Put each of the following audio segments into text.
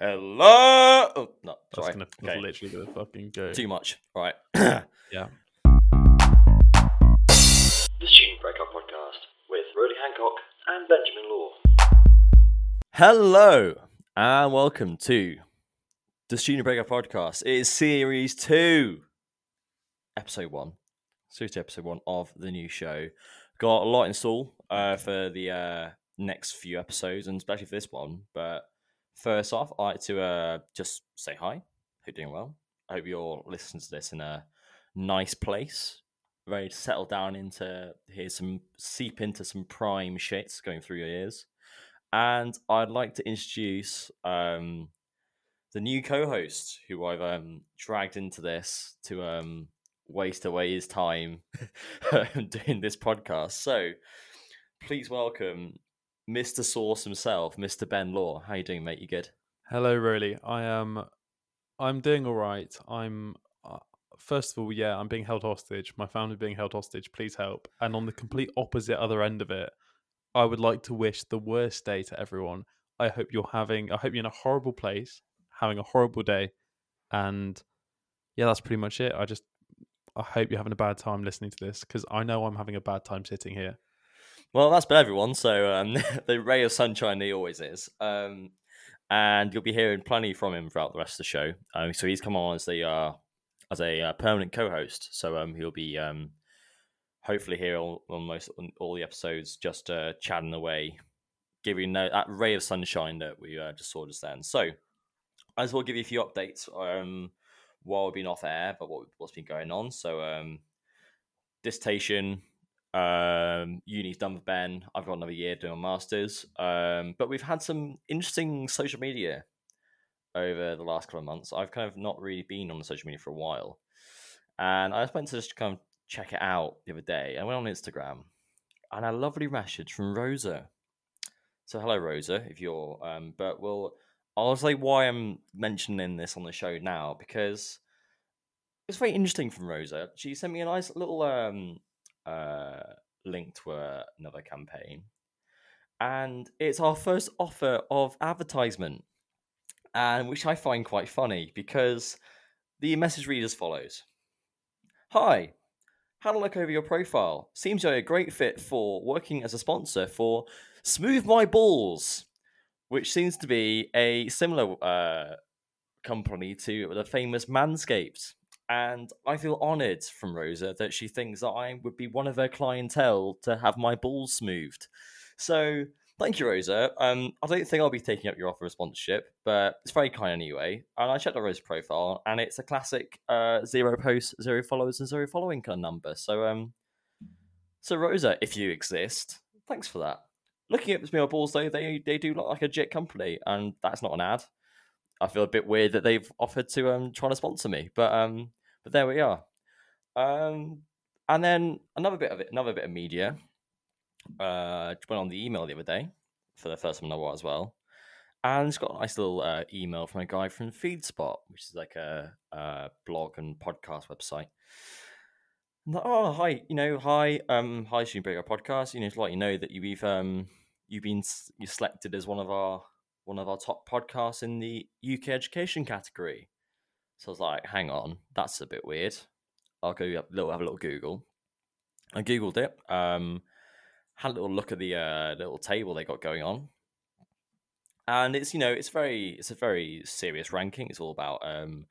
Hello. Oh, no, That's sorry. gonna that's Okay. literally gonna fucking go. Too much. All right. Yeah. The Student Breakout Podcast with Rody Hancock and Benjamin Law. Hello and welcome to the Student Breakout Podcast. It is series two, episode one. Series two, episode one of the new show. Got a lot in store uh, for the uh, next few episodes and especially for this one. But first off, I'd like to uh, just say hi. Hope you're doing well. I hope you're listening to this in a nice place, ready to settle down into hear some seep into some prime shits going through your ears. And I'd like to introduce um, the new co-host who I've um, dragged into this to um, waste away his time doing this podcast. So please welcome Mr. Source himself, Mr. Ben Law. How you doing, mate? You good? Hello, Rolly. I am. I'm doing all right. I'm. Uh, first of all, yeah, I'm being held hostage. My family being held hostage. Please help. And on the complete opposite other end of it, I would like to wish the worst day to everyone. I hope you're having. I hope you're in a horrible place, having a horrible day, and yeah, that's pretty much it. I just. I hope you're having a bad time listening to this because I know I'm having a bad time sitting here. Well, that's been everyone. So um, the ray of sunshine he always is. Um, and you'll be hearing plenty from him throughout the rest of the show. Um, so he's come on as the uh, as a uh, permanent co-host. So um, he'll be um, hopefully here on, most on all the episodes, just uh, chatting away, giving that ray of sunshine that we uh, just saw just then. So I as well, give you a few updates um, while we've been off air, but what, what's been going on. So um, dissertation um uni's done with ben. I've got another year doing my masters. Um but we've had some interesting social media over the last couple of months. I've kind of not really been on the social media for a while. And i just went to just kind of check it out the other day. I went on instagram and a lovely message from rosa. So hello rosa if you're um but we'll i'll say why i'm mentioning this on the show now because it's very interesting from rosa. She sent me a nice little um uh, link to uh, another campaign, and it's our first offer of advertisement, and which I find quite funny because the message reads as follows: "Hi, had a look over your profile. Seems you're a great fit for working as a sponsor for Smooth My Balls, which seems to be a similar uh, company to the famous Manscaped." And I feel honoured from Rosa that she thinks that I would be one of her clientele to have my balls smoothed. So thank you, Rosa. Um, I don't think I'll be taking up your offer of sponsorship, but it's very kind anyway. And I checked out Rosa's profile, and it's a classic uh, zero posts, zero followers, and zero following kind of number. So um, so Rosa, if you exist, thanks for that. Looking at my balls though, they they do look like a jet company, and that's not an ad. I feel a bit weird that they've offered to um try to sponsor me, but um but there we are. Um, and then another bit of it, another bit of media. Uh, went on the email the other day for the first time in a while as well, and it's got a nice little uh, email from a guy from FeedSpot, which is like a, a blog and podcast website. And like, oh hi, you know, hi, um, hi, Student Breakout Podcast. You know, to let you know that you've um you've been you selected as one of our one of our top podcasts in the UK education category. So I was like, hang on, that's a bit weird. I'll go have a little, have a little Google. I Googled it, um, had a little look at the uh, little table they got going on. And it's, you know, it's very, it's a very serious ranking. It's all about um,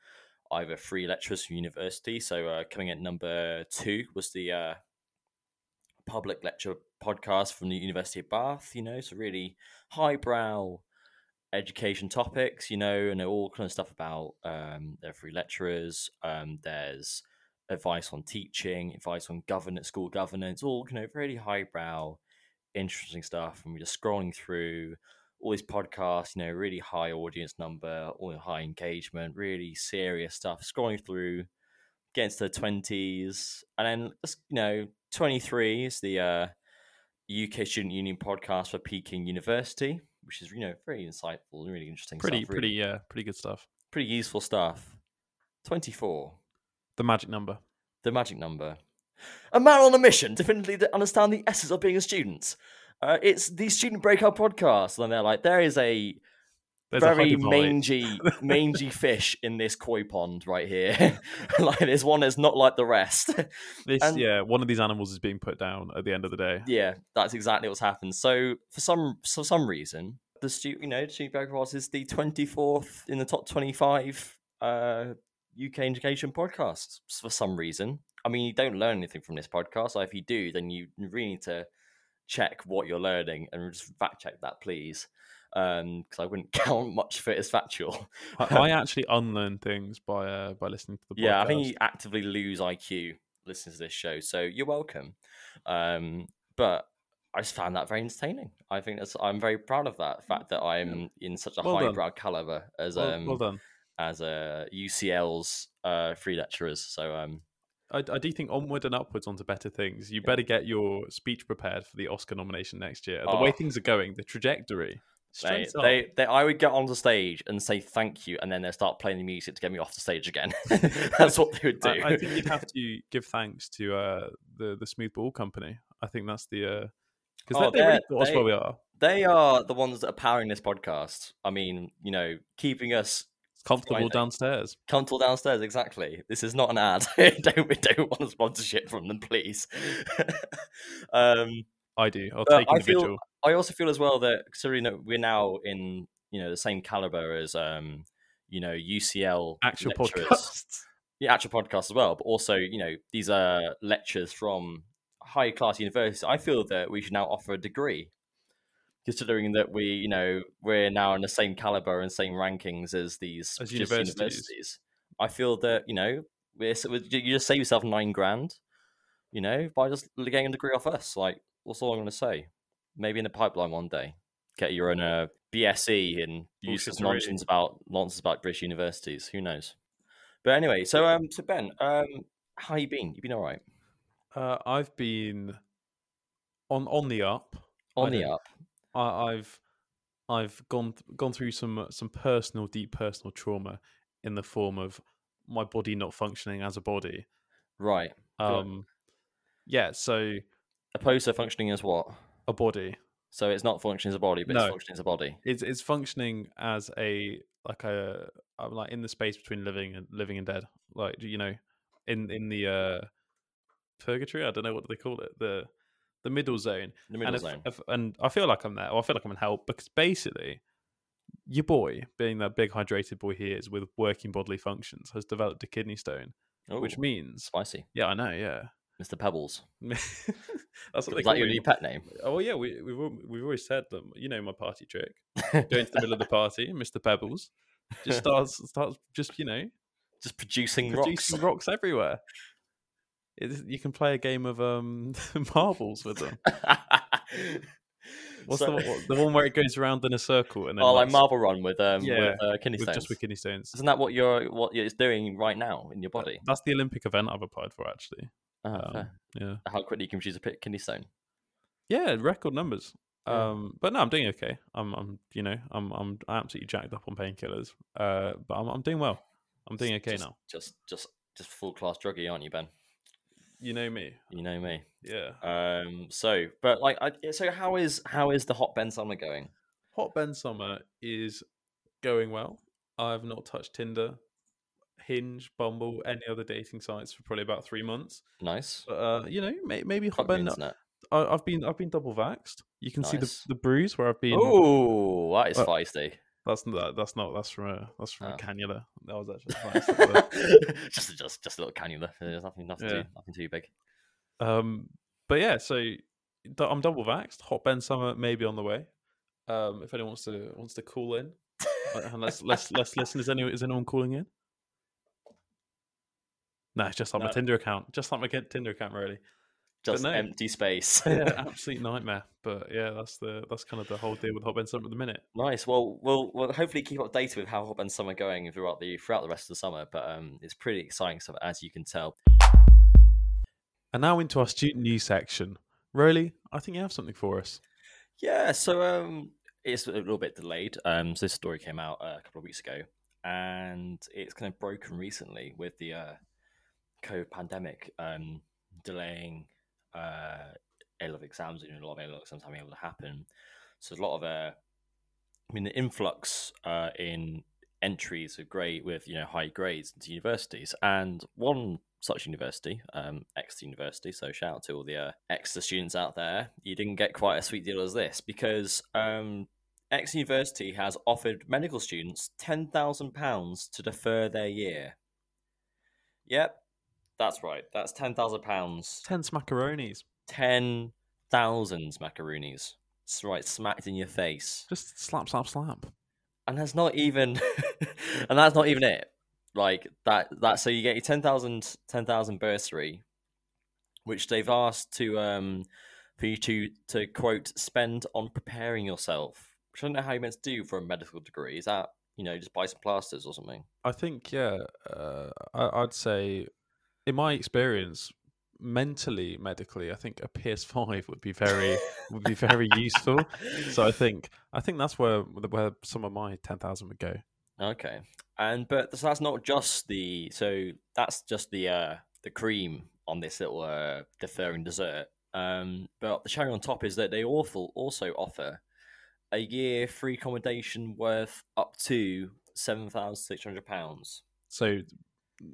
either free lecturers from university. So uh, coming at number two was the uh, public lecture podcast from the University of Bath, you know, so really highbrow education topics, you know, and all kind of stuff about um, their free lecturers. Um, there's advice on teaching, advice on governance, school governance, all you know, really highbrow, interesting stuff. And we're just scrolling through all these podcasts, you know, really high audience number, all high engagement, really serious stuff. Scrolling through, getting to the twenties, and then you know, twenty three is the uh, UK Student Union podcast for Peking University which is you know very insightful and really interesting. Pretty, stuff, pretty, really, yeah, pretty good stuff. pretty useful stuff. Twenty four, The magic number. the magic number. A man on a mission, definitely to understand the essence of being a student. Uh, it's the Student Breakout podcast, and they're like, there is a There's very mangy, mangy fish in this koi pond right here. like there's one that's not like the rest. This, and- yeah, one of these animals is being put down at the end of the day. yeah, that's exactly what's happened. So for some for some reason, the you know Student Breakout is the twenty fourth in the top twenty five uh, UK education podcasts for some reason. I mean, you don't learn anything from this podcast. So if you do, then you really need to check what you're learning and just fact check that, please. Because I wouldn't count much for it as factual. I, actually unlearn things by uh, by listening to the podcast. Yeah, I think you actively lose IQ listening to this show, so you're welcome. Um, but I just found that very entertaining. I think that's I'm very proud of that fact that I'm in such a Well highbrow caliber as well, um well done. as uh, UCL's uh, free lecturers. So um, I, I do think onward and upwards onto better things. You better get your speech prepared for the Oscar nomination next year. The way Oh. things are going, the trajectory, they, they, they, I would get onto stage and say thank you, and then they start playing the music to get me off the stage again. that's what they would do. I, I think you'd have to give thanks to uh, the the Smooth Ball Company. I think that's the because Oh, they, they really they're- got us they- where we are. they are the ones that are powering this podcast. I mean, you know, keeping us comfortable downstairs. Comfortable downstairs, exactly. This is not an ad. don't we don't want a sponsorship from them, please. um, I do. I'll But take I feel- I also feel as well that considering that we're now in you know the same caliber as um, you know UCL Actual lecturers, podcasts. the actual podcast as well, but also you know these are lectures from high class universities. I feel that we should now offer a degree. Considering that we, you know, we're now in the same caliber and same rankings as these As universities. universities, I feel that you know we're you just save yourself nine grand, you know, by just getting a degree off us. Like, what's all I'm going to say? Maybe in the pipeline one day, get your own uh, BSc and use some nonsense about nonsense about British universities. Who knows? But anyway, so um, so Ben, um, how you been? You been all right? Uh, I've been on on the up. I the up. I, I've I've gone gone through some some personal, deep personal trauma in the form of my body not functioning as a body. Right. Good. Um, yeah, so Opposed to functioning as what? a body. So it's not functioning as a body, but it's functioning as a body. It's it's functioning as a like a I'm like in the space between living and living and dead. Like you know, in in the uh purgatory. I don't know what they call it. The the middle zone. The middle and if- zone. if- and I feel like I'm there. Or I feel like I'm in hell because basically, your boy, being that big hydrated boy he is with working bodily functions, has developed a kidney stone, which means spicy, yeah, I know, yeah. Mr. Pebbles. That's what they that your new pet name? Oh yeah, we we've we've always said that. You know my party trick. Go into the middle of the party, Mr. Pebbles just starts starts just you know Just producing producing rocks. rocks everywhere. It, you can play a game of um marbles with them. What's So- the, one- the one where it goes around in a circle and then oh, like Marble Run with um Yeah, with uh, kidney with stones. just with kidney stones. Isn't that what you're what it's doing right now in your body? That's the Olympic event I've applied for actually. Ah, Um, yeah, How quickly you can produce a kidney stone? yeah, record numbers. Yeah. Um, but no, I'm doing okay. I'm, I'm, you know, I'm, I'm absolutely jacked up on painkillers. Uh, but I'm, I'm doing well. I'm doing okay just, now. Just just just full class druggy, aren't you, Ben? You know me. You know me. Yeah. Um. So, but like, I, so how is how is the hot Ben summer going? Hot Ben Summer is going well. I've not touched Tinder, Hinge, Bumble, any other dating sites for probably about three months. Nice. But uh, you know, may, maybe the Ben. internet. I, I've been I've been double vaxxed. You can see the, the bruise where I've been. Oh, that is Uh, feisty. That's not that's not that's from a that's from Oh. a cannula. That was actually nice. Just just just a little cannula. There's nothing nothing Yeah. too nothing too big. um, but yeah, so I'm double vaxxed. Hot Ben Summer maybe on the way. Um, if anyone wants to wants to call in, uh, and let's let's let's listen. Is anyone is anyone calling in? No, it's just like my Tinder account. Just like my Tinder account, really. Just no. empty space. Yeah, absolute nightmare. But yeah, that's the that's kind of the whole deal with Hot Ben Summer at the minute. Nice. Well, we'll we'll hopefully keep updated with how hot Ben summer going throughout the throughout the rest of the summer. But um, it's pretty exciting stuff as you can tell. And now into our student news section. Really, I think you have something for us. Yeah. So um, it's a little bit delayed. Um, so this story came out uh, a couple of weeks ago, and it's kind of broken recently with the uh, COVID pandemic um delaying uh A level exams and a lot of A level exams having able to happen. So a lot of uh I mean, the influx uh, in entries of grade with you know high grades into universities, and one such university, um, Exeter University. So shout out to all the uh, Exeter students out there. You didn't get quite a sweet deal as this because um, Exeter University has offered medical students ten thousand pounds to defer their year. Yep, that's right. That's ten thousand pounds. Ten smackaronis. Ten thousand macaroonies. That's right, smacked in your face. Just slap, slap, slap. And that's not even, and that's not even it. Like that, that. So you get your 10,000 10,000 bursary, which they've asked to um for you to to quote spend on preparing yourself. Which I don't know how you meant to do for a medical degree. Is that you know just buy some plasters or something? I think yeah. Uh, I, I'd say, in my experience, mentally, medically, I think a PS5 would be very would be very useful. So I think I think that's where where some of my ten thousand would go. Okay, and but so that's not just the so that's just the uh the cream on this little uh deferring dessert. Um, but the cherry on top is that they awful also offer a year free accommodation worth up to seven thousand six hundred pounds. So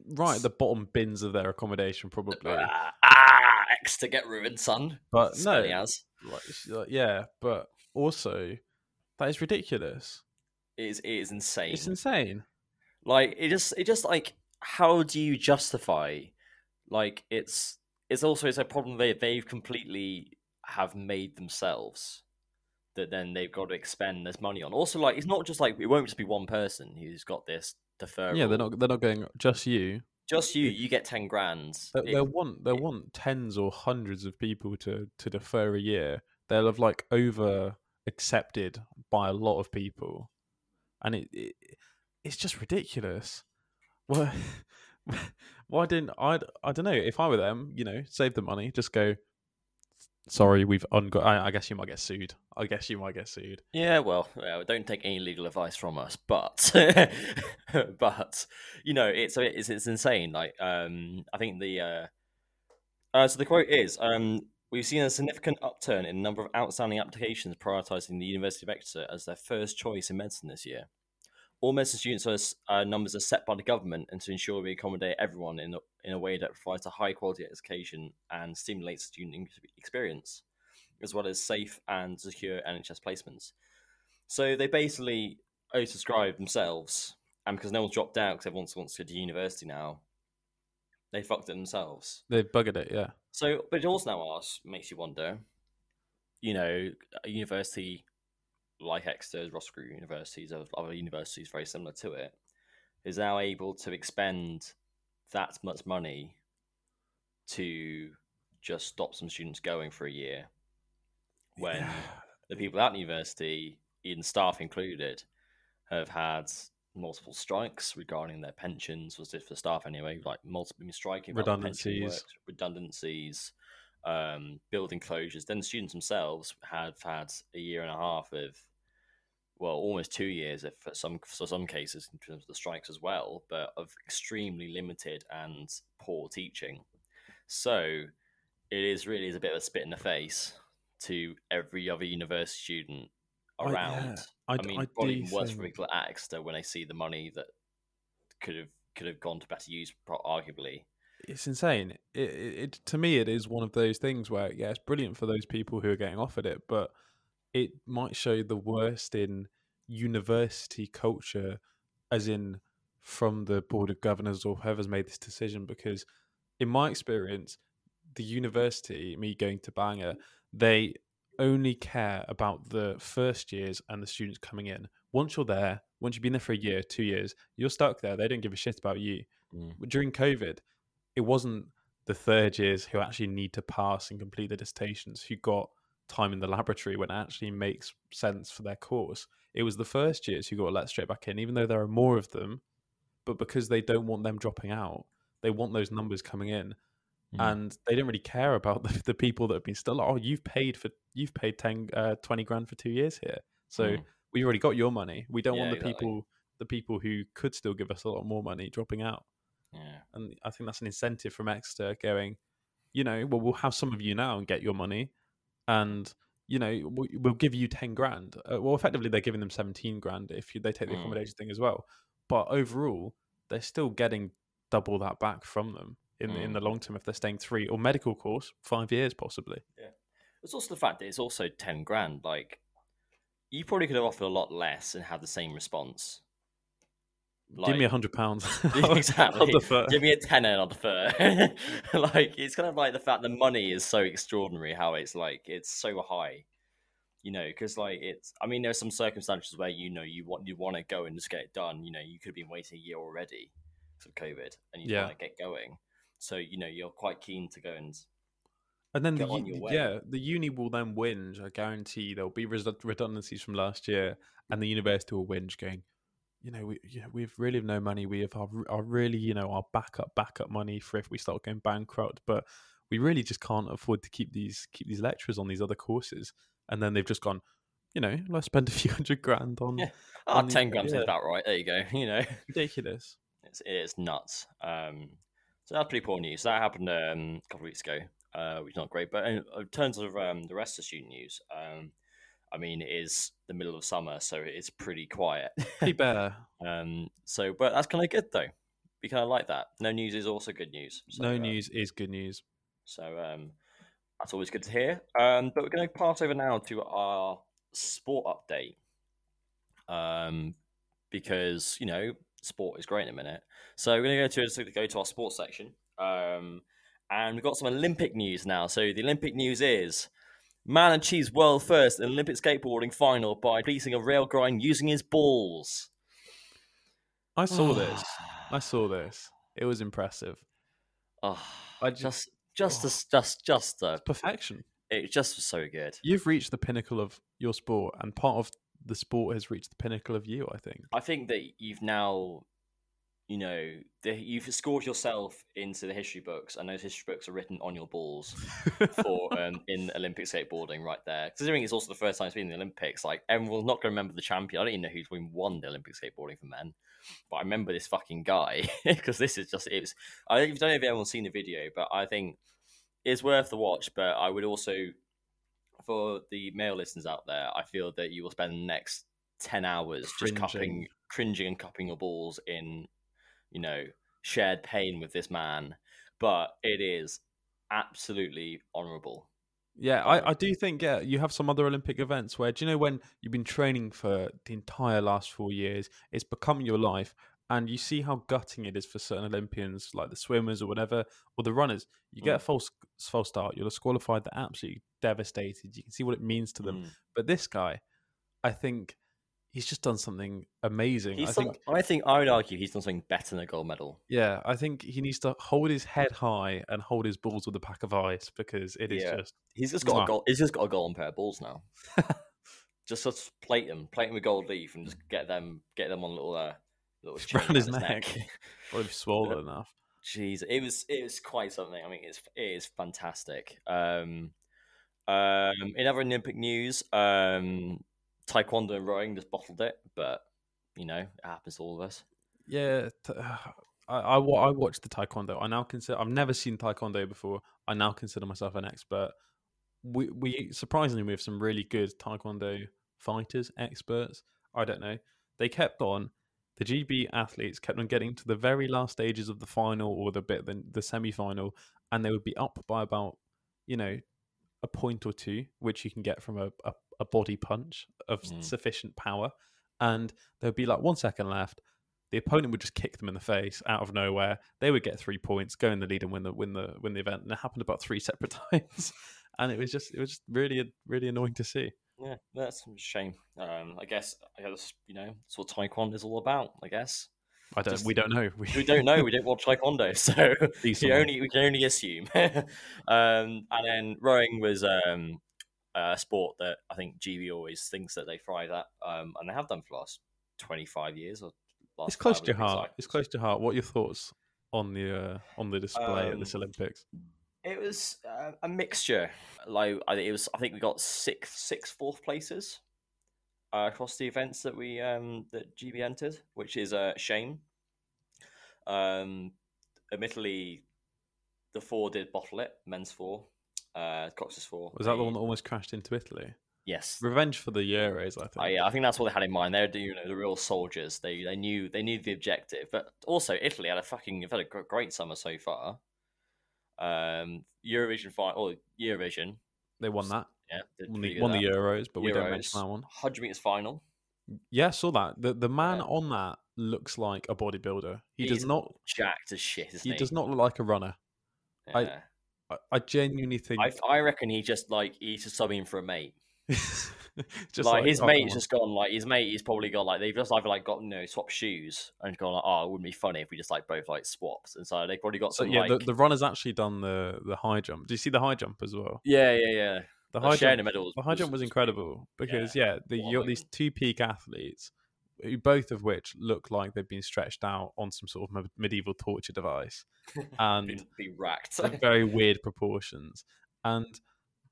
right at the bottom bins of their accommodation, probably. Ah, ah, X to get ruined, son. But no, has. like, like, yeah, but also that is ridiculous. It is, it is insane. It's insane. like it just it just like how do you justify like it's it's also it's a problem they they've completely have made themselves that then they've got to expend this money on also like it's not just like it won't just be one person who's got this deferral Yeah, they're not they're not going just you. just you you get 10 grand They, It- they'll want they'll want tens or hundreds of people to to defer a year. They'll have like over accepted by a lot of people, and it, it it's just ridiculous. Why why didn't I? I don't know. If I were them, you know, save the money. Just go. Sorry, we've ungot. I, I guess you might get sued. I guess you might get sued. Yeah, well, don't take any legal advice from us, but but you know, it's it's it's insane. Like, um, I think the uh, uh, so the quote is, um, we've seen a significant upturn in the number of outstanding applications prioritizing the University of Exeter as their first choice in medicine this year. All medicine students are, uh, numbers are set by the government, and to ensure we accommodate everyone in a, in a way that provides a high quality education and stimulates student experience as well as safe and secure NHS placements. So they basically oversubscribed themselves, and because no one's dropped out because everyone wants to go to university now, they fucked it themselves. They buggered it. Yeah. So, but it also now asks, makes you wonder, you know, a university like Exeter's Ross universities, or other universities very similar to it, is now able to expend that much money to just stop some students going for a year when Yeah. the people at the university, even staff included, have had multiple strikes regarding their pensions. Was it for staff anyway? Like multiple striking about the pension Redundancies. works, redundancies, um, building closures. Then the students themselves have had a year and a half of, well, almost two years, if for some for some cases in terms of the strikes as well, but of extremely limited and poor teaching. So it is really is a bit of a spit in the face to every other university student I- yeah, around. I mean, I probably worse for think- people at Exeter when they see the money that could have could have gone to better use, arguably. It's insane. It, it, it to me, it is one of those things where yeah, it's brilliant for those people who are getting offered it, but it might show the worst in university culture, as in from the board of governors or whoever's made this decision. Because in my experience, the university, me going to Bangor, they only care about the first years and the students coming in. Once you're there, once you've been there for a year, two years, you're stuck there. They don't give a shit about you mm. during COVID, it wasn't the third years who actually need to pass and complete the dissertations who got time in the laboratory when it actually makes sense for their course. It was the first years who got let straight back in, even though there are more of them. But because they don't want them dropping out, they want those numbers coming in, Mm. and they don't really care about the, the people that have been still. Oh, you've paid for you've paid 10, uh, 20 grand for two years here, so Mm. we already got your money. We don't want the exactly. people the people who could still give us a lot more money dropping out Yeah. and I think that's an incentive from Exeter going, you know, well, we'll have some of you now and get your money, and you know, we- we'll give you 10 grand. Uh, well, effectively, they're giving them 17 grand if you, they take the Mm. accommodation thing as well. But overall, they're still getting double that back from them in, in Mm. the long term if they're staying three or medical course, five years possibly. Yeah. It's also the fact that it's also ten grand. Like, you probably could have offered a lot less and had the same response. Give me a hundred pounds. exactly. Give me a tenner and I'll defer. like it's kind of like the fact the money is so extraordinary. How it's like it's so high, you know. Because like it's. I mean, there's some circumstances where you know you want you want to go and just get it done. You know, you could have been waiting a year already because of COVID, and you Yeah. want to get going. So you know you're quite keen to go and And then the, on way. yeah, the uni will then whinge. I guarantee there'll be redundancies from last year, and the university will whinge, going, you know, we you know, we've really no money. We have our, our really you know our backup backup money for if we start going bankrupt, but we really just can't afford to keep these keep these lecturers on these other courses. And then they've just gone, you know, let's spend a few hundred grand on Yeah. oh, on the- 10 grams yeah. is about right. There you go. You know. ridiculous. It's it's nuts. Um, so that's pretty poor news. That happened um, a couple of weeks ago, uh, which is not great. But in, in terms of um, the rest of student news, um, I mean, it is the middle of summer, so it's pretty quiet. Pretty bare. um, so, but that's kind of good though. We kind of like that. No news is also good news. So, no uh, news is good news. So um, that's always good to hear. Um, but we're going to pass over now to our sport update. Um, because you know sport is great in a minute. So we're going to go to go to our sports section. Um, and we've got some Olympic news now. So the Olympic news is. Man achieves world first in Olympic skateboarding final by completing a rail grind using his balls. I saw this. I saw this. It was impressive. Oh, I just, ju- just, oh. just, just, just, uh, Perfection. it just was so good. You've reached the pinnacle of your sport, and part of the sport has reached the pinnacle of you. I think. I think that you've now, you know, the, you've scored yourself into the history books, and those history books are written on your balls for um, in Olympic skateboarding right there. Considering it's also the first time it's been in the Olympics, like everyone's not going to remember the champion. I don't even know who's been won the Olympic skateboarding for men, but I remember this fucking guy because this is just it's. I don't know if anyone's seen the video, but I think it's worth the watch. But I would also, for the male listeners out there, I feel that you will spend the next ten hours just cupping, Cringing. cringing, and cupping your balls in, you know, shared pain with this man. But it is absolutely honourable. Yeah, I, I do think yeah, you have some other Olympic events where do you know when you've been training for the entire last four years, it's become your life, and you see how gutting it is for certain Olympians, like the swimmers or whatever, or the runners. You get a false false start, you're disqualified. They're absolutely devastated. You can see what it means to them. Mm. But this guy, I think he's just done something amazing. He's I think I think I would argue he's done something better than a gold medal. yeah, I think he needs to hold his head high and hold his balls with a pack of ice because it is Yeah. just He's just got a gold. He's just got a golden pair of balls now. just just plate them, plate them with gold leaf, and just get them, get them on a little uh, little chain around his around neck. or if swollen enough. Jeez, it was it was quite something. I mean, it's it is fantastic. Um, um, in other Olympic news, um, taekwondo and rowing just bottled it, but you know it happens to all of us. Yeah, t- I, I I watched the taekwondo. I now consider I've never seen taekwondo before. I now consider myself an expert. We we surprisingly we have some really good taekwondo fighters, experts. I don't know. They kept on. The GB athletes kept on getting to the very last stages of the final or the bit the, the semi final, and they would be up by about you know a point or two, which you can get from a, a, a body punch of Mm. sufficient power, and there'd be like one second left the opponent would just kick them in the face out of nowhere. They would get three points, go in the lead, and win the win the win the event. And it happened about three separate times, and it was just it was just really really annoying to see. Yeah, that's a shame. Um, I guess I guess you know that's what taekwondo is all about. I guess I don't Just- we don't know we don't know. we don't watch taekwondo, so we only we can only assume. um, and then rowing was um, a sport that I think GB always thinks that they thrive at, um, and they have done for the last twenty five years. Or last It's close to your heart. It's close to your heart. What are your thoughts on the uh, on the display at this Um, Olympics? It was uh, a mixture. Like I, it was, I think we got six, six fourth places uh, across the events that we um, that GB entered, which is a shame. Um, admittedly, the four did bottle it, men's four. Uh, coxless four. Was that the one that almost crashed into Italy? Yes. Revenge for the Euros, I think. Oh, yeah, I think that's what they had in mind. They're the, you know the real soldiers. They they knew they knew the objective. But also Italy had a fucking they've had a great summer so far. Um, Eurovision final or Eurovision, They won that. yeah, Won the, won the at that. Euros, but we don't mention that one. Hundred meters final. Yeah, I saw that. The the man Yeah. on that looks like a bodybuilder. He does not Jacked as shit. Isn't he he does not look like a runner. Yeah. I, I genuinely think I, I reckon he just like he's just subbing for a mate. just like, his oh, mate's just gone like his mate. He's probably got like they've just either like got you know swap shoes and gone like oh it wouldn't be funny if we just like both like swapped and so they've probably got So some yeah, like the, the runner's actually done the the high jump. Do you see the high jump as well? yeah yeah yeah The Uh, high jump, the medals the high jump was incredible because yeah, the you got these two peak athletes, both of which look like they've been stretched out on some sort of medieval torture device, and be, racked. very weird proportions. And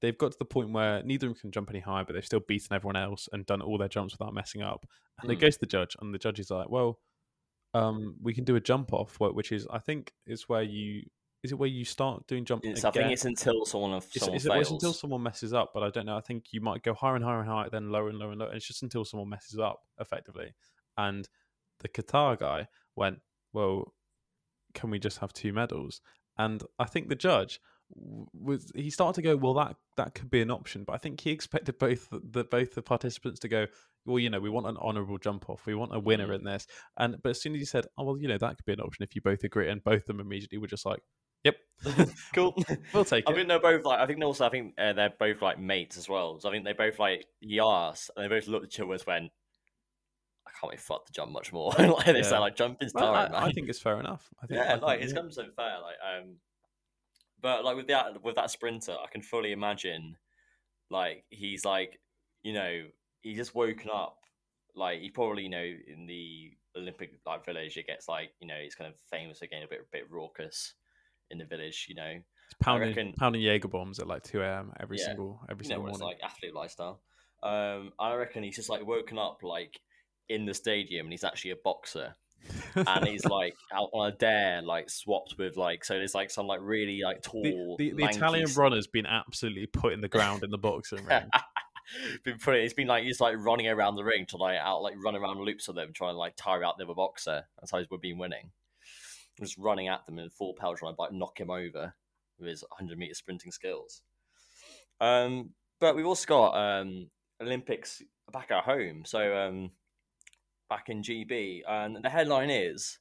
they've got to the point where neither of them can jump any higher, but they've still beaten everyone else and done all their jumps without messing up. And they Mm. go to the judge, and the judge is like, "Well, um, we can do a jump off, which is I think is where you is it where you start doing jump. It's- I think it's until someone It's, someone it's, well, it's fails. until someone messes up, but I don't know. I think you might go higher and higher and higher, then lower and lower and lower. And it's just until someone messes up, effectively. And the Qatar guy went, "Well, can we just have two medals?" And I think the judge was he started to go, "Well, that that could be an option," but I think he expected both the both the participants to go, "Well, you know, we want an honourable jump off, we want a winner Mm. in this." And but as soon as he said, "Oh, well, you know, that could be an option if you both agree," and both of them immediately were just like, "Yep, cool. we'll take I it." I think they're both like. I think also. I think uh, they're both like mates as well. So I think they both like. Asked, and they both looked at each other and went, "I can't wait fuck to jump much more." like they Yeah. say, like jumping's Well, tiring, I. I think it's fair enough. I think, I yeah, think, like it's yeah. come so fair. Like, um, but like with that with that sprinter, I can fully imagine, like he's like, you know, he's just woken up. Like he probably, you know, in the Olympic like village, it gets like, you know, he's kind of famous again, a bit a bit raucous in the village. You know, It's pounding, reckon- pounding Jaeger bombs at like two a.m. every Yeah, single every single morning. like athlete lifestyle. Um, I reckon he's just like woken up like in the stadium, and he's actually a boxer. and he's like out on a dare, like swapped with like so. There's like some like really like tall. the, the, the Italian s- runner's been absolutely put in the ground in the boxing ring. been put. It's been like he's like running around the ring to like out like run around loops of them, trying to like tire out the other boxer. That's how he's been winning. Just running at them in full power, trying to like knock him over with his 100 meter sprinting skills. Um, but we've also got um Olympics back at home. So um, back in GB, and the headline is.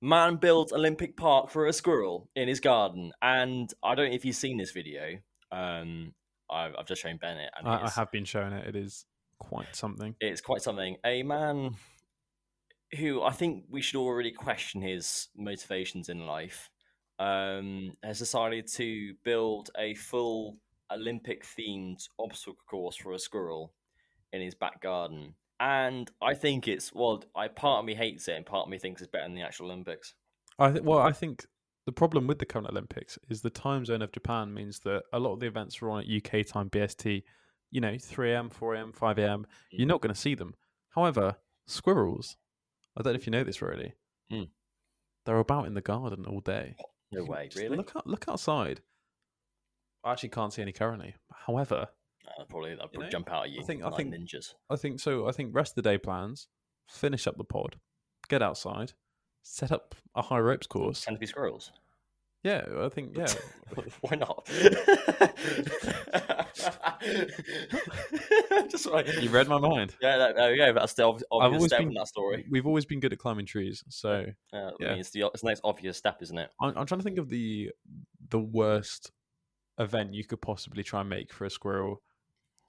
Man builds Olympic Park for a squirrel in his garden, and I don't know if you've seen this video. Um, I've, I've just shown Bennett, and I, I have been showing it. It is quite something. it's quite something. A man who I think we should already question his motivations in life um, has decided to build a full Olympic themed obstacle course for a squirrel in his back garden. And I think it's well, I part of me hates it, and part of me thinks it's better than the actual Olympics. I th- well, I think the problem with the current Olympics is the time zone of Japan means that a lot of the events are on at UK time BST. You know, three am, four am, five am. You're not going to see them. However, squirrels. I don't know if you know this already. Mm. They're about in the garden all day. No way, really? Look out! Look outside. I actually can't see any currently. However, I'll probably, I'll probably know, jump out at you. think- I like think- ninjas. I think so. I think rest of the day plans, finish up the pod, get outside, set up a high ropes course. Tend to be squirrels. Yeah, I think yeah. Why not? Just like you read my mind. Yeah, there, there we go. That's the ob- I've obvious always step been in that story. We've always been good at climbing trees, so Uh, I yeah. mean, it's the it's the next obvious step, isn't it? I'm, I'm trying to think of the the worst event you could possibly try and make for a squirrel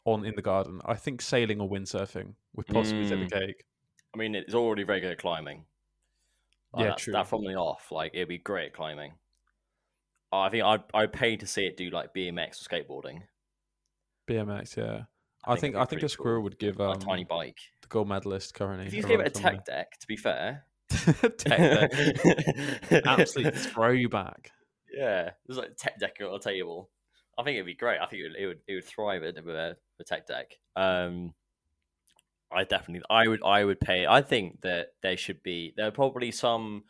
on in the garden. I think sailing or windsurfing would possibly take Mm. the cake. I mean, it's already very good at climbing. Like, Yeah, that's, true. That from the off, like it'd be great at climbing. I think I'd I'd pay to see it do like BMX or skateboarding. BMX, yeah. I, think it'd I think a squirrel cool. would give um, a tiny bike. the gold medalist currently. If you give it a tech deck, to be fair, tech deck. absolute throwback. Yeah, there's like a tech deck on a table. I think it'd be great. I think it would it would, it would thrive with a, a tech deck. Um, I definitely, I would, I would pay. I think that there should be there are probably some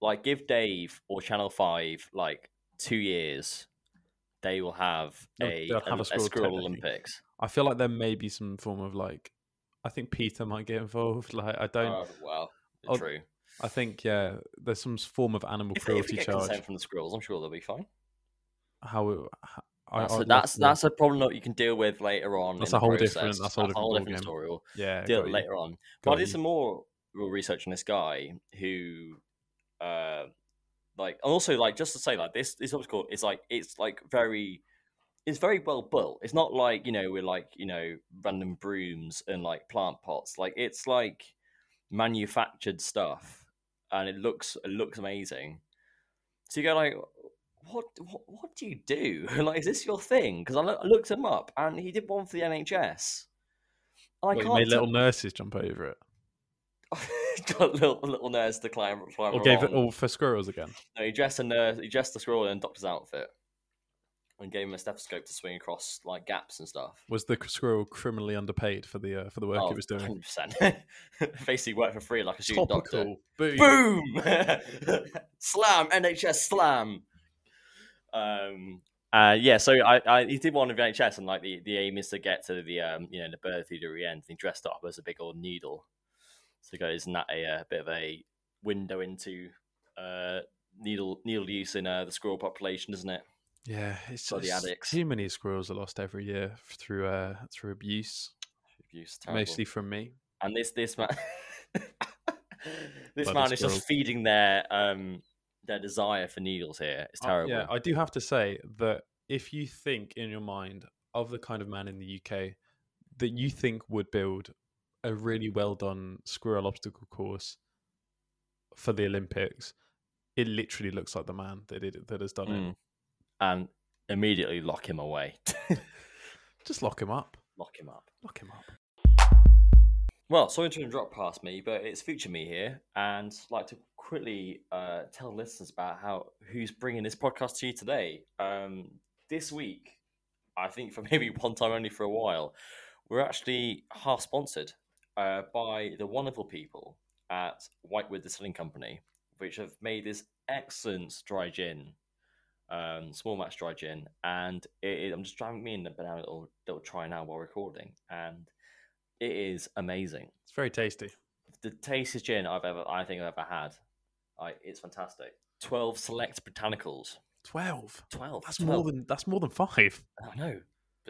like give Dave or Channel Five like two years they will have a, they'll have a a, squirrel. Olympics. I feel like there may be some form of like. I think PETA might get involved. Like I don't. Oh, well, Oh, true. I think yeah. There's some form of animal If if cruelty they get charge. consent from the squirrels, I'm sure they'll be fine. How? It, how I, a, love that's that's a problem that you can deal with later on. That's a whole different- process. that's a whole different different story. We'll yeah. deal later on. Got But I did some more research on this guy who, uh, like, and also like just to say like this this obstacle is like it's like very. It's very well built. It's not like you know we're like you know random brooms and like plant pots. Like it's like manufactured stuff, and it looks it looks amazing. So you go like, what what, what do you do? like, is this your thing? Because I, loo- I looked him up, and he did one for the NHS. And I What, can't made tell- little nurses jump over it, got a little, little nurse to climb, climb or gave it all for squirrels again. No, he dressed a nurse, he dressed the squirrel in a doctor's outfit, and gave him a stethoscope to swing across like gaps and stuff. Was the squirrel criminally underpaid for the uh, for the work Oh, it was doing? 100%. Basically, worked for free like a student doctor. Boom. Boom! slam! NHS slam! Um, uh, yeah, so I, I he did one of the NHS, and like the, the aim is to get to the um, you know the birth theatre end. And he dressed up as a big old needle. So, guys, isn't that a, uh bit of a window into uh, needle needle use in uh, the squirrel population, isn't it? Yeah, it's For the just addicts. too many squirrels are lost every year through uh, through abuse, Abuse, terrible. mostly from me. and this this man this Bloody man is squirrel. just feeding their um their desire for needles here it's Uh, terrible yeah, I do have to say that if you think in your mind of the kind of man in the UK that you think would build a really well done squirrel obstacle course for the Olympics, it literally looks like the man that it, that has done it. Mm. and immediately lock him away Just lock him up. lock him up Lock him up. well sorry to drop past me but it's future me here and I'd like to quickly uh, tell listeners about how who's bringing this podcast to you today um this week i think for maybe one time only for a while we're actually half sponsored uh, by the wonderful people at Whitewood Distilling Company, which have made this excellent dry gin, um, small batch dry gin, and it, it- I'm just driving me in a banana little, little try now while recording, and it is amazing. It's very tasty. The tastiest gin I've ever, I think I've ever had. I, it's fantastic. Twelve select botanicals. Twelve. Twelve. That's 12. more than that's more than five. I know,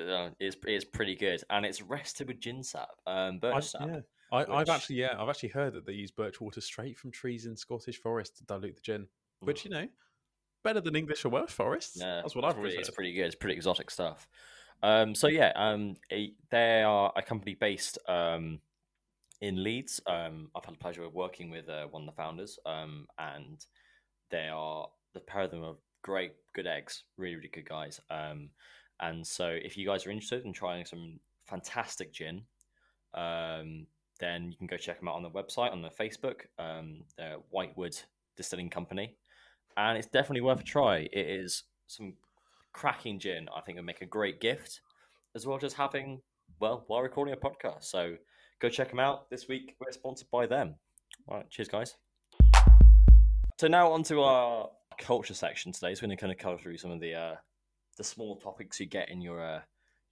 uh, it's it's pretty good, and it's rested with gin sap, um, birch I, sap. yeah. I, I've which- actually yeah, I've actually heard that they use birch water straight from trees in Scottish forests to dilute the gin, which you know, better than English or Welsh forests. Yeah, That's what I've always pretty. It's pretty good. It's pretty exotic stuff. Um, so yeah, um, a, they are a company based um, in Leeds. Um, I've had the pleasure of working with uh, one of the founders, um, and they are the pair of them are great, good eggs, really, really good guys. And so if you guys are interested in trying some fantastic gin, um, then you can go check them out on the website on the Facebook, um, the Whitewood Distilling Company, and it's definitely worth a try. It is some cracking gin. I think would make a great gift, as well as just having well while recording a podcast. So go check them out this week. We're sponsored by them. All right, cheers, guys. So now on to our culture section today. So we're going to kind of cover through some of the uh, the small topics you get in your uh,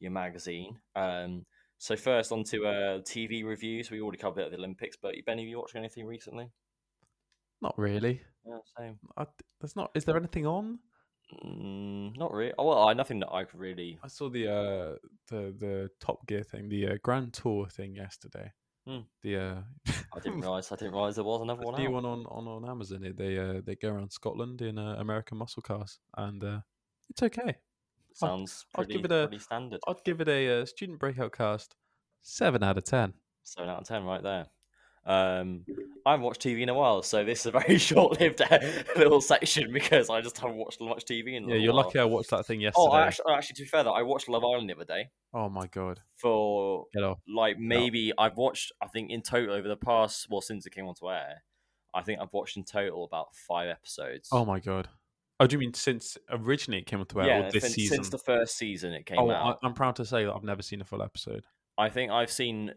your magazine. Um, so first on to uh, TV reviews. We already covered the Olympics, but Ben, have you watched anything recently? Not really. Yeah, same. I, there's not. Is there anything on? Mm, not really. Oh, well, I nothing that I've really. I saw the uh the the Top Gear thing, the uh, Grand Tour thing yesterday. Hmm. The uh, I didn't realize. I didn't realize there was another the one new one on, on on Amazon. They uh they go around Scotland in uh, American muscle cars, and uh, it's okay. Sounds I'd pretty, give it a- pretty standard. I'd give it a uh, student breakout cast seven out of ten. Seven out of ten, right there. Um, I haven't watched TV in a while, so this is a very short-lived uh, little section because I just haven't watched much TV in. Yeah, you're while. lucky I watched that thing yesterday. Oh, I actually, actually, to be fair, though, I watched Love Island the other day oh my god, for get off. like maybe I've watched. I think in total over the past, well, since it came onto air, I think I've watched in total about five episodes. Oh my god. Oh, do you mean since originally it came onto air yeah, or this since, season? since the first season it came oh, out. I, I'm proud to say that I've never seen a full episode. I think I've seen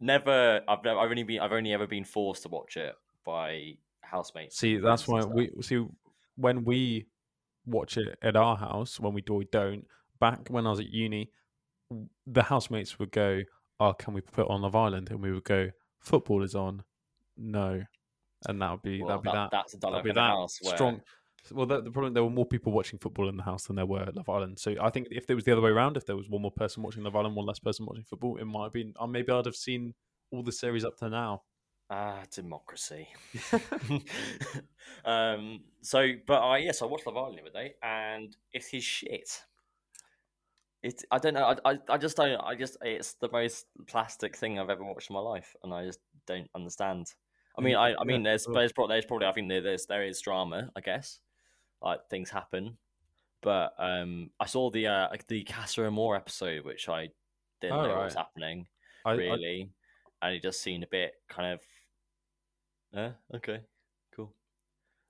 never. I've never, I've only been. I've only ever been forced to watch it by housemates. See, that's why we see when we watch it at our house when we do we don't. Back when I was at uni, the housemates would go, "Oh, can we put on Love Island?" And we would go, "Football is on." No, and that would be Well, that'd be that- that. that's a that'd be in the that house where- strong. Well, the, the problem there were more people watching football in the house than there were at Love Island. So I think if there was the other way around, if there was one more person watching Love Island, one less person watching football, it might have been. Or maybe I'd have seen all the series up to now. Ah, democracy. um. So, but I yes, I watched Love Island the other day, and it is shit. It. I don't know. I, I. I just don't. I just. It's the most plastic thing I've ever watched in my life, and I just don't understand. I mean, I. I mean, there's. There's probably. There's probably. I think there- there's. There is drama. I guess. Like things happen, but um, I saw the uh the Casa Amor episode, which I didn't Oh, know what was happening I, I- really, and it just seemed a bit kind of. Uh, okay, cool.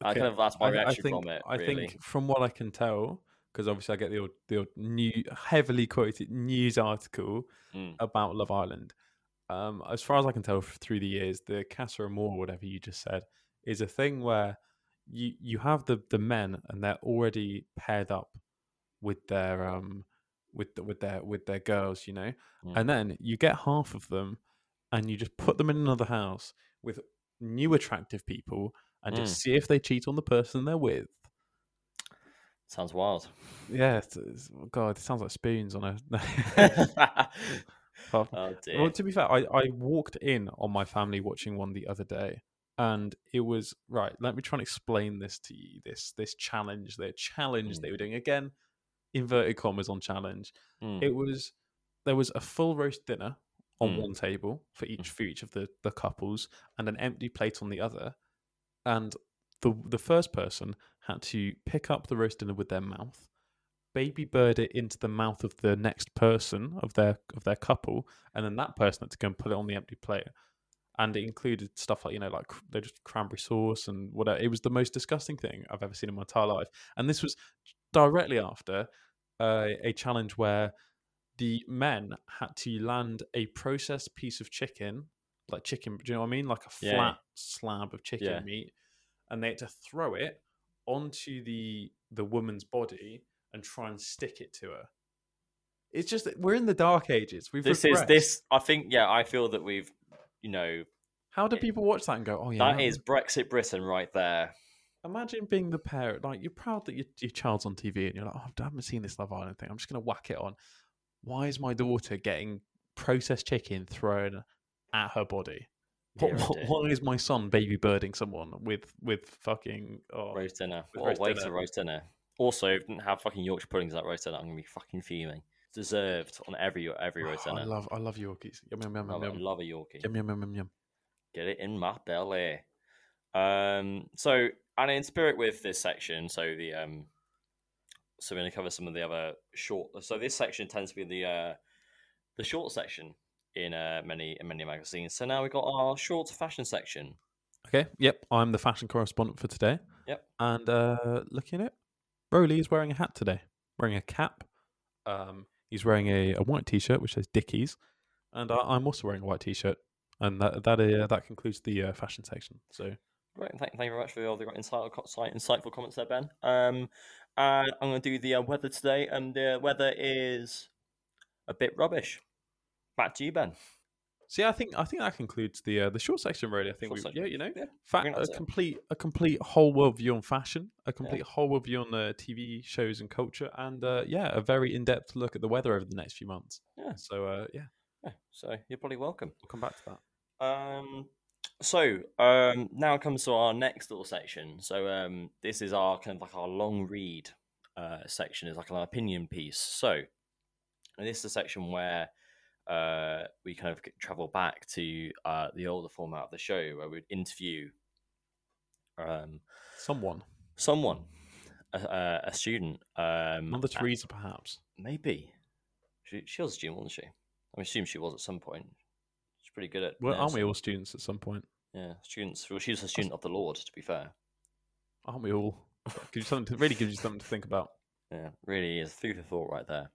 I kind of that's my I- I reaction think, from it. I really. think from what I can tell, because obviously I get the odd, the new, heavily quoted news article Mm. about Love Island. Um, as far as I can tell through the years, the Casa Amor, whatever you just said, is a thing where you you have the the men and they're already paired up with their um with the, with their with their girls, you know, Mm. and then you get half of them, and you just put them in another house with new attractive people and Mm. just see if they cheat on the person they're with. Sounds wild. Yeah, it's, it's- God, it sounds like spoons on a. oh Well, to be fair, I, I walked in on my family watching one the other day, and it was right. Let me try and explain this to you. This this challenge, their challenge they Mm. were doing again, inverted commas on challenge. Mm. It was there was a full roast dinner on Mm. one table for each for each of the the couples, and an empty plate on the other, and the the first person had to pick up the roast dinner with their mouth baby bird it into the mouth of the next person of their of their couple, and then that person had to go and put it on the empty plate. And it included stuff like you know, like they just cranberry sauce and whatever. It was the most disgusting thing I've ever seen in my entire life. And this was directly after uh, a challenge where the men had to land a processed piece of chicken, like chicken. Do you know what I mean? Like a Yeah. flat slab of chicken Yeah. meat, and they had to throw it onto the the woman's body and try and stick it to her. It's just that we're in the dark ages. We've This is this. I think. Yeah, I feel that we've. You know, How do people watch that and go, "Oh yeah"? that is Brexit Britain right there. Imagine being the parent, like you're proud that your, your child's on TV, and you're like, "Oh, I haven't seen this Love Island thing. I'm just gonna whack it on." Why is my daughter getting processed chicken thrown at her body? What, what- why is my son baby birding someone with with fucking? Oh, Roast dinner. with What roast a way dinner. to roast dinner. Also, didn't have fucking Yorkshire puddings at roast dinner. I'm gonna be fucking fuming. Deserved on every every roast oh, I love I love Yorkies. Yum yum yum love, yum it. yum love a Yorkie. yum yum yum yum yum. Get it in my belly. Um. So, and in spirit with this section, so the um. So we're gonna cover some of the other short. So this section tends to be the uh, the short section in uh many in many magazines. So now we've got our short fashion section. Okay. Yep. I'm the fashion correspondent for today. Yep. And uh, looking at it, is wearing a hat today, wearing a cap. Um, he's wearing a, a white t-shirt which says Dickies, and I, I'm also wearing a white t-shirt. And that that uh, that concludes the uh, fashion section. So Great, thank, thank you very much for all the insightful, insightful comments there, Ben. Um, and I'm going to do the uh, weather today, and the weather is a bit rubbish. Back to you, Ben. See, I think I think that concludes the uh, the short section. Really, I think Short we section. yeah, you know, Yeah, fa- a it. complete a complete whole world view on fashion, a complete whole world view on uh, TV shows and culture, and uh, yeah, a very in depth look at the weather over the next few months. Yeah. So uh, yeah, Yeah, so you're probably welcome. we'll come back to that. Um, so um, now it comes to our next little section. So um, this is our kind of like our long read uh, section. Is like an opinion piece. So and this is a section where uh, we kind of travel back to uh, the older format of the show, where we'd interview um, Someone, someone, a, a, student, um, Mother Teresa, perhaps. maybe. She, she was a student, wasn't she? I assume she was at some point. She's pretty good at. Well, aren't we all students at some point? Yeah, students. Well, she was a student of the Lord, to be fair. Aren't we all? gives you something to, really gives you something to think about. Yeah, really is food for thought right there.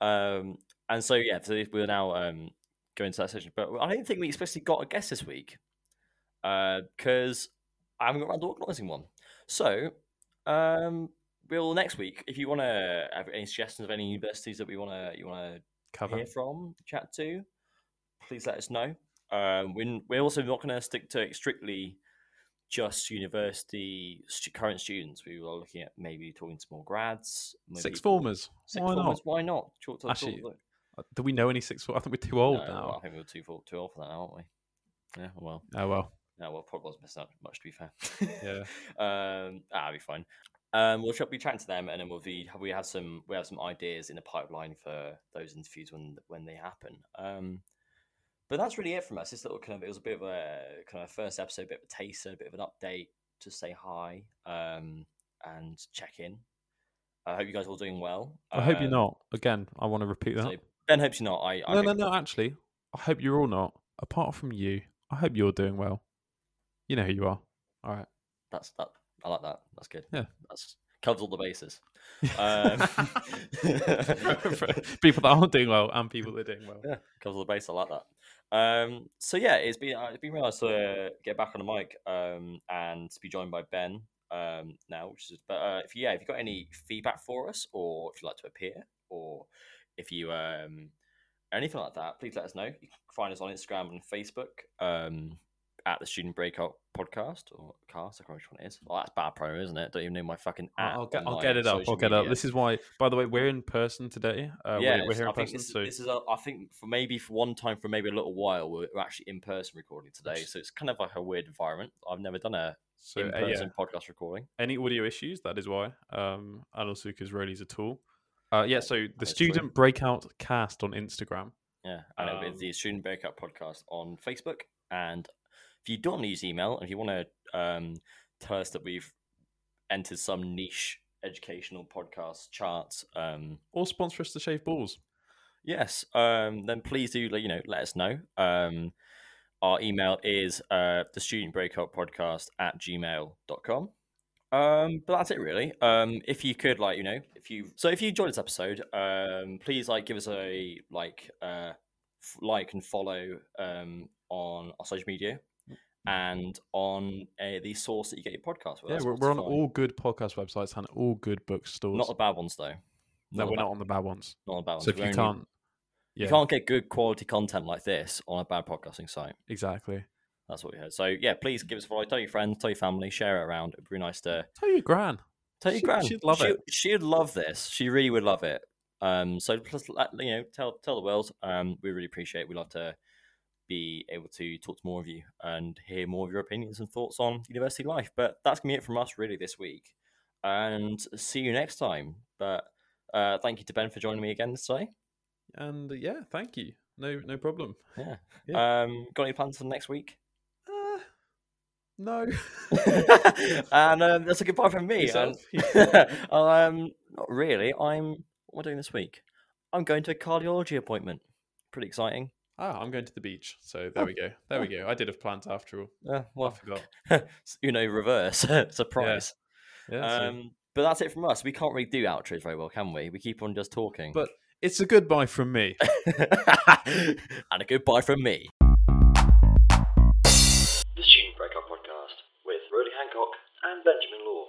Um, and so yeah, so we're now um going to that session, but I don't think we especially got a guest this week, because I haven't got around to organising one. So, um, we'll next week if you want to have any suggestions of any universities that we want to you want to Cover. hear from, chat to, please let us know. Um, we're, we're also not going to stick to strictly just university stu- current students. We were looking at maybe talking to more grads, Six formers. Six Why formers. not? Why not? Talk to- talk Actually, Uh, Do we know any six? For- I think we're too old No, well, now. I think we were too too old for that, aren't we? Yeah. Well. Oh well. No, well, probably wasn't missing out much to be fair. Yeah. um, that'll be fine. Um, we'll be chatting to them, and then we'll be we have some we have some ideas in the pipeline for those interviews when when they happen. Um, but that's really it from us. This little kind of it was a bit of a kind of first episode, a bit of a taster, a bit of an update to say hi um, and check in. I hope you guys are all doing well. I hope you're Um, not. Again, I want to repeat that. so ben hopes you're not. I, I no, no, no. Actually, I hope you're all not. Apart from you, I hope you're doing well. You know who you are. All right. That's that. I like that. That's good. Yeah. that's covers all the bases. Um, people that aren't doing well and people that are doing well. yeah, covers all the base. I like that. Um, so yeah, it's been uh, it's been really nice to uh, get back on the mic um, and to be joined by Ben um, now. Which is, but uh, if you, yeah, if you've got any feedback for us, or if you'd like to appear, or if you um, anything like that, please let us know. You can find us on Instagram and Facebook um, at the Student Breakout Podcast or Cast. I can't remember which one it is. Well, that's bad promo, isn't it? Don't even know my fucking. I'll, I'll get, I'll get it up. I'll get it up. This is why. By the way, we're in person today. Uh, yeah, we're, we're here in I think person. this, so this is. A, I think for maybe for one time for maybe a little while we're, we're actually in person recording today, so it's kind of like a weird environment. I've never done a so in uh, yeah. person podcast recording. any audio issues, that is why. Um, and also because Rolly's a tool. Uh, yeah, so the That's true. student breakout cast on Instagram. Yeah, and it'll Um, be the Student Breakout podcast on Facebook. And if you don't want to use email, and if you want to um, tell us that we've entered some niche educational podcast charts, um, Or sponsor us to shave balls. yes, um, then please do let you know let us know. Um, our email is uh, the student breakout podcast at gmail.com. Um, but that's it really. Um, if you could like, you know, if you so if you enjoyed this episode, um, please like give us a like uh f- like and follow um on our social media and on uh, the source that you get your podcast with. yeah, That's we're, we're on Spotify. all good podcast websites and all good bookstores. not the bad ones though. no, the we're bad- not on the bad ones. not on the bad ones. So if We're you only- can't, yeah, you can't get good quality content like this on a bad podcasting site. exactly. That's what we heard. So yeah, please give us a follow. Tell your friends, tell your family, share it around. It'd be nice to Tell your gran. tell your She- gran. she'd love she, it. She'd love this. She really would love it. Um, so plus, let- you know, tell tell the world. Um, we really appreciate. it. We love to be able to talk to more of you and hear more of your opinions and thoughts on university life. But that's gonna be it from us really this week. And see you next time. But uh, thank you to Ben for joining me again today. And uh, yeah, thank you. No, no problem. Yeah. Yeah. Um, got any plans for next week? No. and um, that's a goodbye from me. And- um, not really. I'm. What am I doing this week? I'm going to a cardiology appointment. Pretty exciting. Ah, I'm going to the beach. So there we go. There we go. I did have plans after all. Uh, I forgot. you know, reverse surprise. Yeah. so- Um, but that's it from us. We can't really do outros very well, can we? We keep on just talking. but it's a goodbye from me. and a goodbye from me. And Benjamin Law.